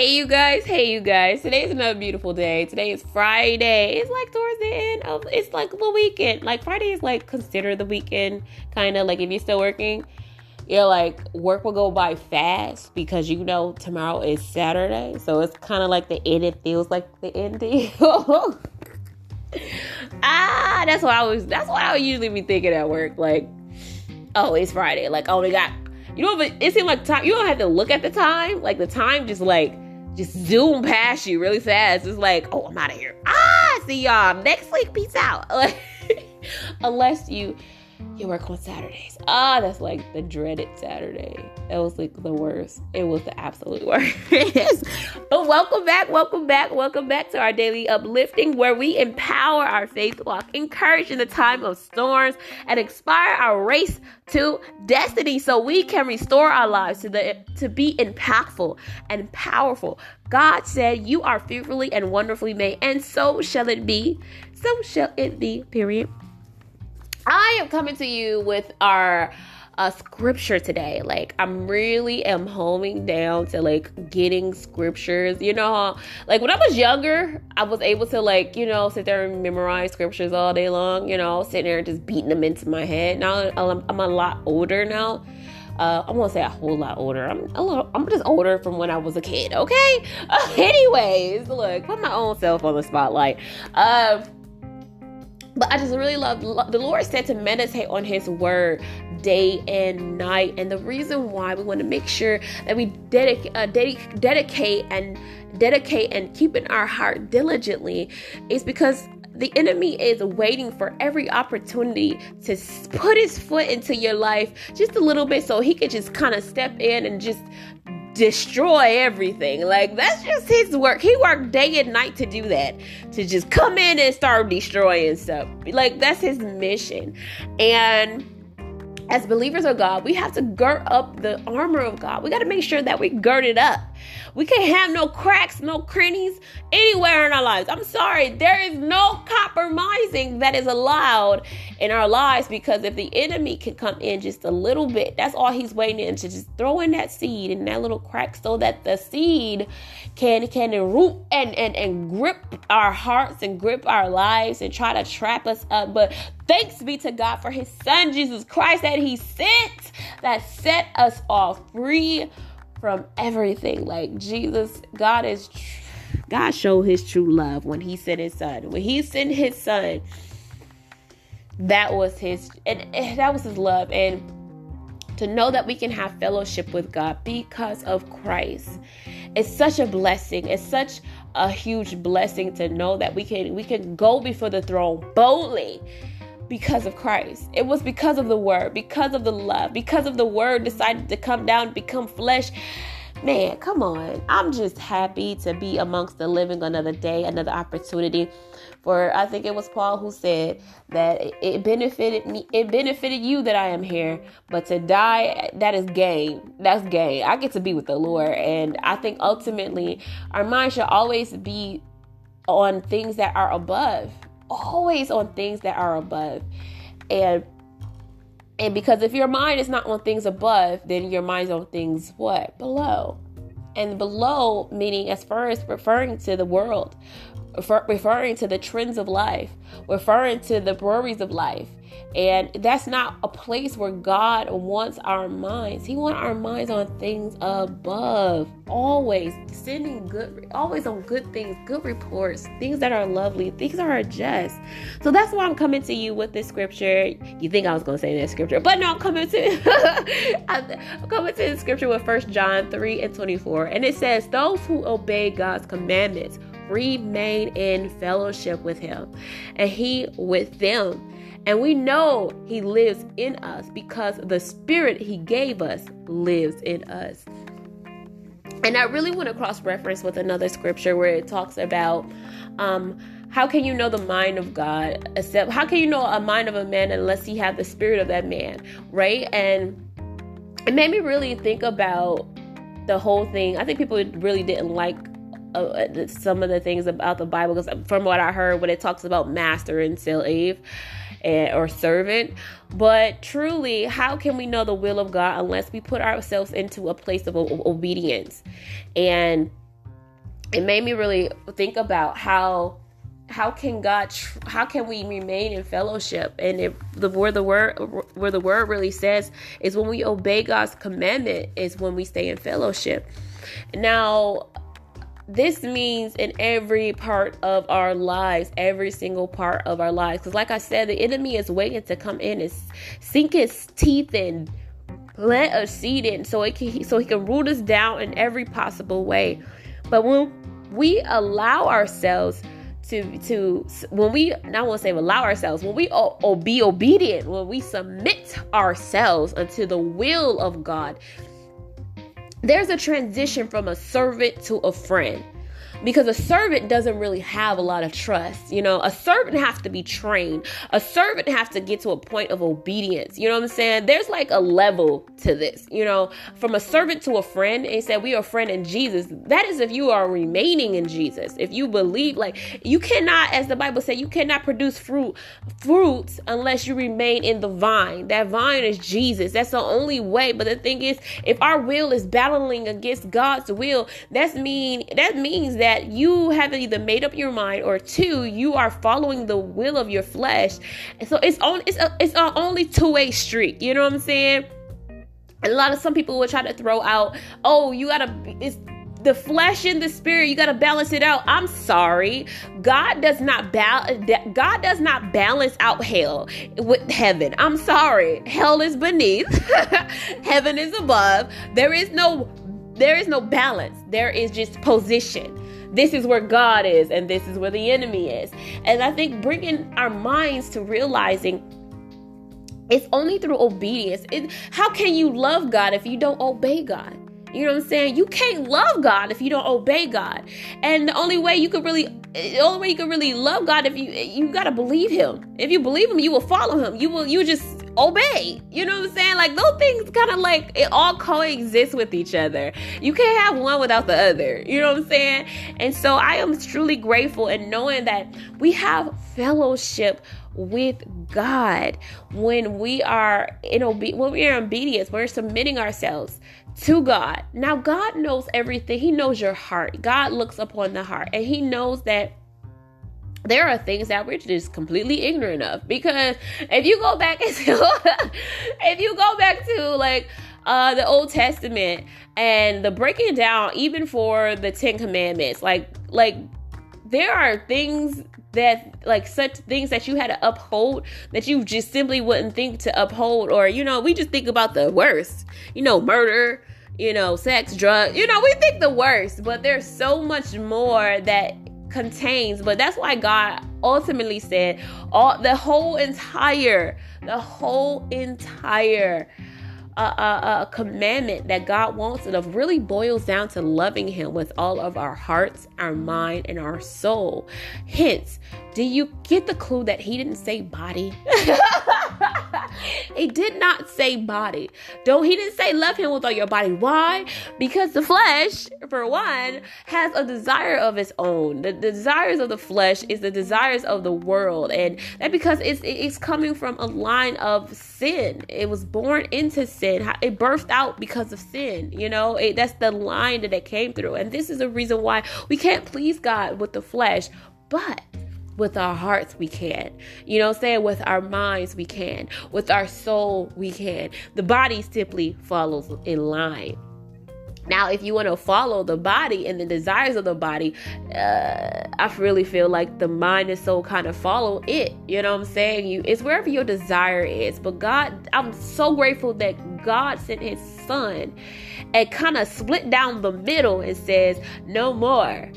Hey you guys, hey you guys. Today is another beautiful day. Today is Friday. It's like towards the end of it's like the weekend. Like Friday is like considered the weekend, kind of like if you're still working, you're like work will go by fast because you know tomorrow is Saturday. So it's kind of like the end. It feels like the ending. ah, that's what I was. That's what I would usually be thinking at work. Like, oh, it's Friday. Like, oh, we got. You know, but it seemed like time. You don't have to look at the time. Like the time just like just zoom past you really fast. It's like, oh, I'm out of here. Ah, see y'all next week. Peace out. Unless you you work on Saturdays. Ah, that's like the dreaded Saturday. That was like the worst. It was the absolute worst. but welcome back, welcome back, welcome back to our daily uplifting where we empower our faith walk, encourage in the time of storms, and inspire our race to destiny so we can restore our lives to the to be impactful and powerful. God said, You are fearfully and wonderfully made, and so shall it be. So shall it be, period. I am coming to you with our uh, scripture today. Like I'm really am homing down to like getting scriptures. You know, like when I was younger, I was able to like you know sit there and memorize scriptures all day long. You know, sitting there and just beating them into my head. Now I'm, I'm a lot older now. Uh, I won't say a whole lot older. I'm a little. I'm just older from when I was a kid. Okay. Uh, anyways, look, put my own self on the spotlight. Uh, but I just really love the Lord said to meditate on His Word day and night, and the reason why we want to make sure that we dedicate, uh, dedic- dedicate and dedicate and keep in our heart diligently is because the enemy is waiting for every opportunity to put his foot into your life just a little bit so he could just kind of step in and just destroy everything. Like that's just his work. He worked day and night to do that. To just come in and start destroying stuff. Like that's his mission. And as believers of God, we have to gird up the armor of God. We got to make sure that we gird it up. We can't have no cracks, no crannies anywhere in our lives. I'm sorry, there is no compromising that is allowed in our lives because if the enemy can come in just a little bit, that's all he's waiting in to just throw in that seed in that little crack so that the seed can can root and and and grip our hearts and grip our lives and try to trap us up. But thanks be to God for his son Jesus Christ that he sent that set us all free from everything. Like Jesus, God is God showed his true love when he sent his son. When he sent his son, that was his and, that was his love and to know that we can have fellowship with God because of Christ. It's such a blessing. It's such a huge blessing to know that we can we can go before the throne boldly because of Christ. It was because of the word, because of the love, because of the word decided to come down, become flesh. Man, come on. I'm just happy to be amongst the living another day, another opportunity. For I think it was Paul who said that it benefited me, it benefited you that I am here, but to die, that is gain. That's gain. I get to be with the Lord. And I think ultimately our mind should always be on things that are above always on things that are above. And and because if your mind is not on things above, then your mind's on things what? Below. And below meaning as far as referring to the world, referring to the trends of life, referring to the worries of life, and that's not a place where God wants our minds. He wants our minds on things above. Always sending good, always on good things, good reports, things that are lovely, things that are just. So that's why I'm coming to you with this scripture. You think I was going to say this scripture, but no, I'm coming to I'm coming to the scripture with First John 3 and 24. And it says, Those who obey God's commandments remain in fellowship with him, and he with them. And we know He lives in us because the Spirit He gave us lives in us. And I really want to cross reference with another scripture where it talks about um, how can you know the mind of God except how can you know a mind of a man unless he have the spirit of that man, right? And it made me really think about the whole thing. I think people really didn't like uh, some of the things about the Bible because from what I heard, when it talks about master and slave, and, or servant. But truly, how can we know the will of God unless we put ourselves into a place of o- obedience? And it made me really think about how how can God how can we remain in fellowship and if the where the word where the word really says is when we obey God's commandment is when we stay in fellowship. Now this means in every part of our lives, every single part of our lives. Because, like I said, the enemy is waiting to come in and sink his teeth in, plant a seed in, so it can so he can root us down in every possible way. But when we allow ourselves to to when we not want to say allow ourselves when we o- be obedient when we submit ourselves unto the will of god there's a transition from a servant to a friend because a servant doesn't really have a lot of trust. You know, a servant has to be trained. A servant has to get to a point of obedience. You know what I'm saying? There's like a level to this. You know, from a servant to a friend, and he said we are a friend in Jesus. That is if you are remaining in Jesus. If you believe, like you cannot, as the Bible said, you cannot produce fruit fruits unless you remain in the vine. That vine is Jesus. That's the only way. But the thing is, if our will is battling against God's will, that's mean that means that that you have either made up your mind or two, you are following the will of your flesh. And so it's on it's a, it's a only two-way street. You know what I'm saying? a lot of some people will try to throw out, oh, you gotta it's the flesh and the spirit you got to balance it out. I'm sorry. God does not balance god does not balance out hell with heaven. I'm sorry. Hell is beneath. Heaven is above. There is no there is no balance. There is just position this is where God is and this is where the enemy is. And I think bringing our minds to realizing it's only through obedience. It, how can you love God if you don't obey God? You know what I'm saying? You can't love God if you don't obey God. And the only way you can really the only way you can really love God if you you gotta believe him. If you believe him, you will follow him. You will you just obey. You know what I'm saying? Like those things kind of like it all coexist with each other. You can't have one without the other. You know what I'm saying? And so I am truly grateful and knowing that we have fellowship with God when we are in obe- when we are in we're submitting ourselves to God. Now, God knows everything. He knows your heart. God looks upon the heart, and He knows that there are things that we're just completely ignorant of. Because if you go back into, if you go back to like uh, the Old Testament and the breaking down, even for the Ten Commandments, like like there are things that like such things that you had to uphold that you just simply wouldn't think to uphold or you know we just think about the worst. You know murder you know sex drug you know we think the worst but there's so much more that contains but that's why god ultimately said all the whole entire the whole entire a, a, a, commandment that God wants and it really boils down to loving Him with all of our hearts, our mind, and our soul. Hence, do you get the clue that He didn't say body? he did not say body. Don't He didn't say love Him with all your body. Why? Because the flesh, for one, has a desire of its own. The, the desires of the flesh is the desires of the world, and that because it's it's coming from a line of sin. It was born into sin. It birthed out because of sin. You know, it, that's the line that it came through. And this is the reason why we can't please God with the flesh, but with our hearts we can you know saying with our minds we can with our soul we can the body simply follows in line now, if you want to follow the body and the desires of the body, uh, I really feel like the mind and soul kind of follow it. You know what I'm saying? You it's wherever your desire is. But God, I'm so grateful that God sent His Son and kind of split down the middle and says, "No more."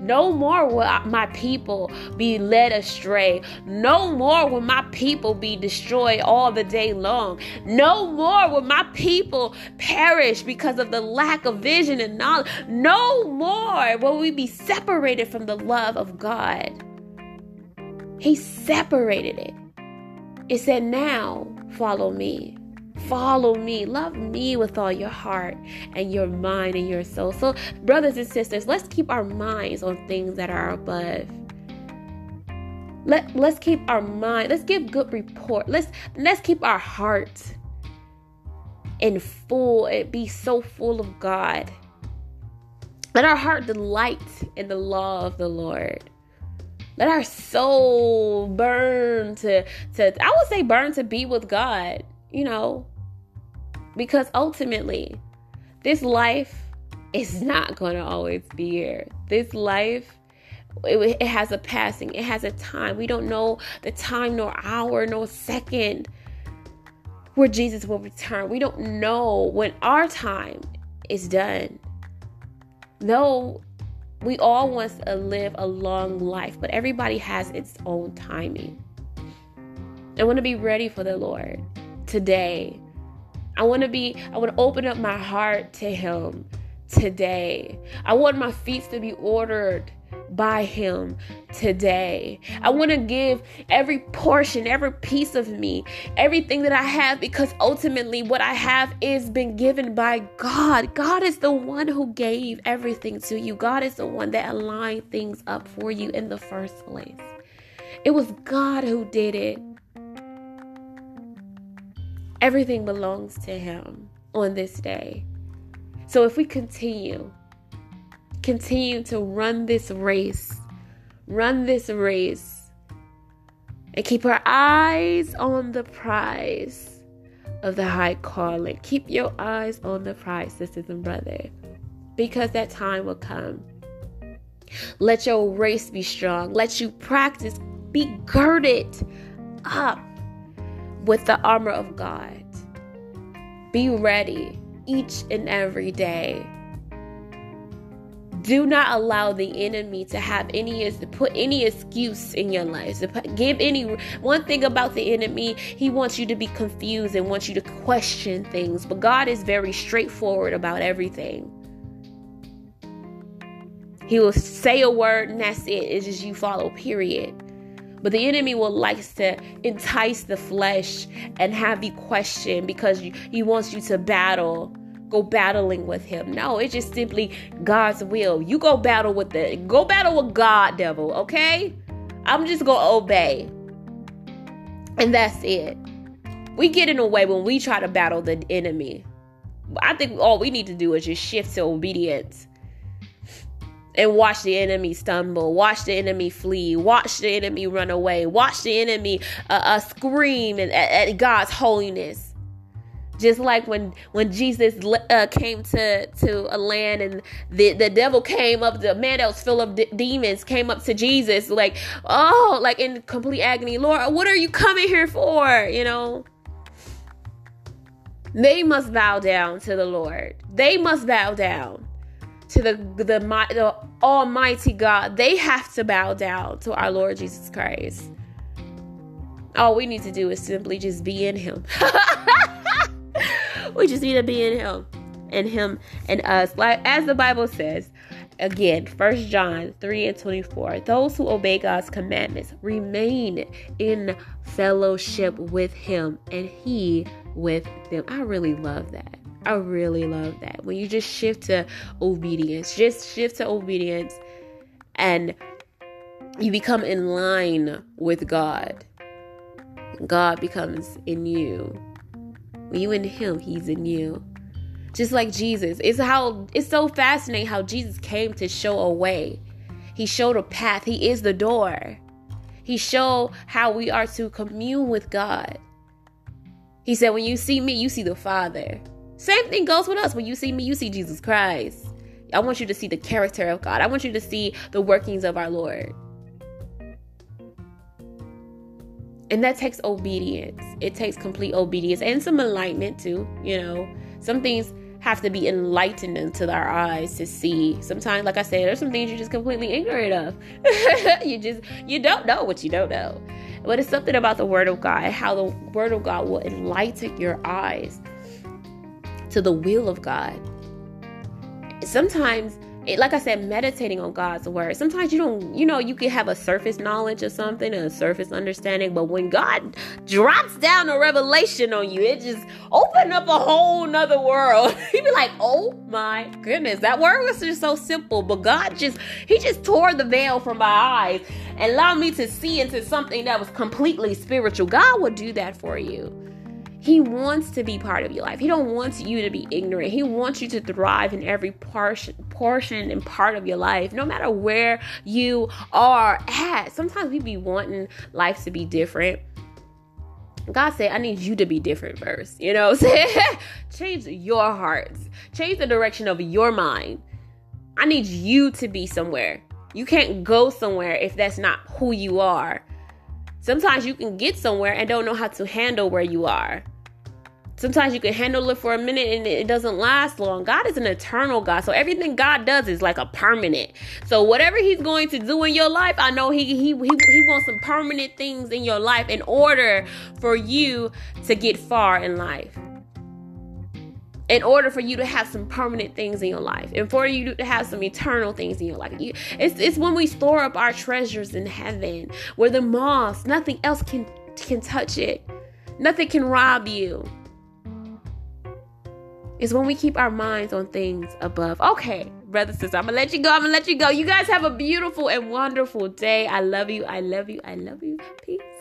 No more will my people be led astray. No more will my people be destroyed all the day long. No more will my people perish because of the lack of vision and knowledge. No more will we be separated from the love of God. He separated it. It said, Now follow me. Follow me. Love me with all your heart and your mind and your soul. So, brothers and sisters, let's keep our minds on things that are above. Let, let's keep our mind, let's give good report. Let's let's keep our heart in full, it be so full of God Let our heart delight in the law of the Lord. Let our soul burn to to I would say burn to be with God, you know. Because ultimately, this life is not going to always be here. This life it, it, has a passing, it has a time. We don't know the time, nor hour, nor second where Jesus will return. We don't know when our time is done. Though we all want to live a long life, but everybody has its own timing. I want to be ready for the Lord today. I want to be, I want to open up my heart to Him today. I want my feet to be ordered by Him today. I want to give every portion, every piece of me, everything that I have, because ultimately what I have is been given by God. God is the one who gave everything to you, God is the one that aligned things up for you in the first place. It was God who did it. Everything belongs to Him on this day. So if we continue, continue to run this race, run this race, and keep our eyes on the prize of the high calling. Keep your eyes on the prize, sisters and brothers, because that time will come. Let your race be strong. Let you practice. Be girded up with the armor of God. Be ready each and every day. Do not allow the enemy to have any to put any excuse in your life. To give any one thing about the enemy, he wants you to be confused and wants you to question things. But God is very straightforward about everything. He will say a word and that's it. It's just you follow, period. But the enemy will likes to entice the flesh and have you question because he wants you to battle go battling with him. No, it's just simply God's will. You go battle with the go battle with God, devil, okay? I'm just gonna obey. And that's it. We get in a way when we try to battle the enemy. I think all we need to do is just shift to obedience and watch the enemy stumble, watch the enemy flee, watch the enemy run away, watch the enemy uh, uh, scream at, at God's holiness. Just like when when Jesus uh, came to to a land and the the devil came up, the man that was full of de- demons came up to Jesus, like oh, like in complete agony, Lord, what are you coming here for? You know. They must bow down to the Lord. They must bow down to the, the the Almighty God. They have to bow down to our Lord Jesus Christ. All we need to do is simply just be in Him. we just need to be in him and him and us like as the bible says again first john 3 and 24 those who obey god's commandments remain in fellowship with him and he with them i really love that i really love that when you just shift to obedience just shift to obedience and you become in line with god god becomes in you when you in him, he's in you. Just like Jesus. It's how it's so fascinating how Jesus came to show a way. He showed a path. He is the door. He showed how we are to commune with God. He said, When you see me, you see the Father. Same thing goes with us. When you see me, you see Jesus Christ. I want you to see the character of God. I want you to see the workings of our Lord. and that takes obedience it takes complete obedience and some enlightenment too you know some things have to be enlightened into our eyes to see sometimes like i said there's some things you're just completely ignorant of you just you don't know what you don't know but it's something about the word of god how the word of god will enlighten your eyes to the will of god sometimes like I said, meditating on God's word. Sometimes you don't, you know, you can have a surface knowledge of something, a surface understanding, but when God drops down a revelation on you, it just open up a whole nother world. You'd be like, oh my goodness, that word was just so simple, but God just, He just tore the veil from my eyes and allowed me to see into something that was completely spiritual. God will do that for you. He wants to be part of your life. He don't want you to be ignorant. He wants you to thrive in every portion, portion and part of your life, no matter where you are at. Sometimes we be wanting life to be different. God said, I need you to be different first. You know Change your hearts. Change the direction of your mind. I need you to be somewhere. You can't go somewhere if that's not who you are. Sometimes you can get somewhere and don't know how to handle where you are. Sometimes you can handle it for a minute and it doesn't last long. God is an eternal God. So everything God does is like a permanent. So whatever he's going to do in your life, I know he he he, he wants some permanent things in your life in order for you to get far in life. In order for you to have some permanent things in your life, and for you to have some eternal things in your life, you, it's it's when we store up our treasures in heaven, where the moss, nothing else can can touch it, nothing can rob you is when we keep our minds on things above. Okay, brother, sister, I'm gonna let you go. I'm gonna let you go. You guys have a beautiful and wonderful day. I love you. I love you. I love you. Peace.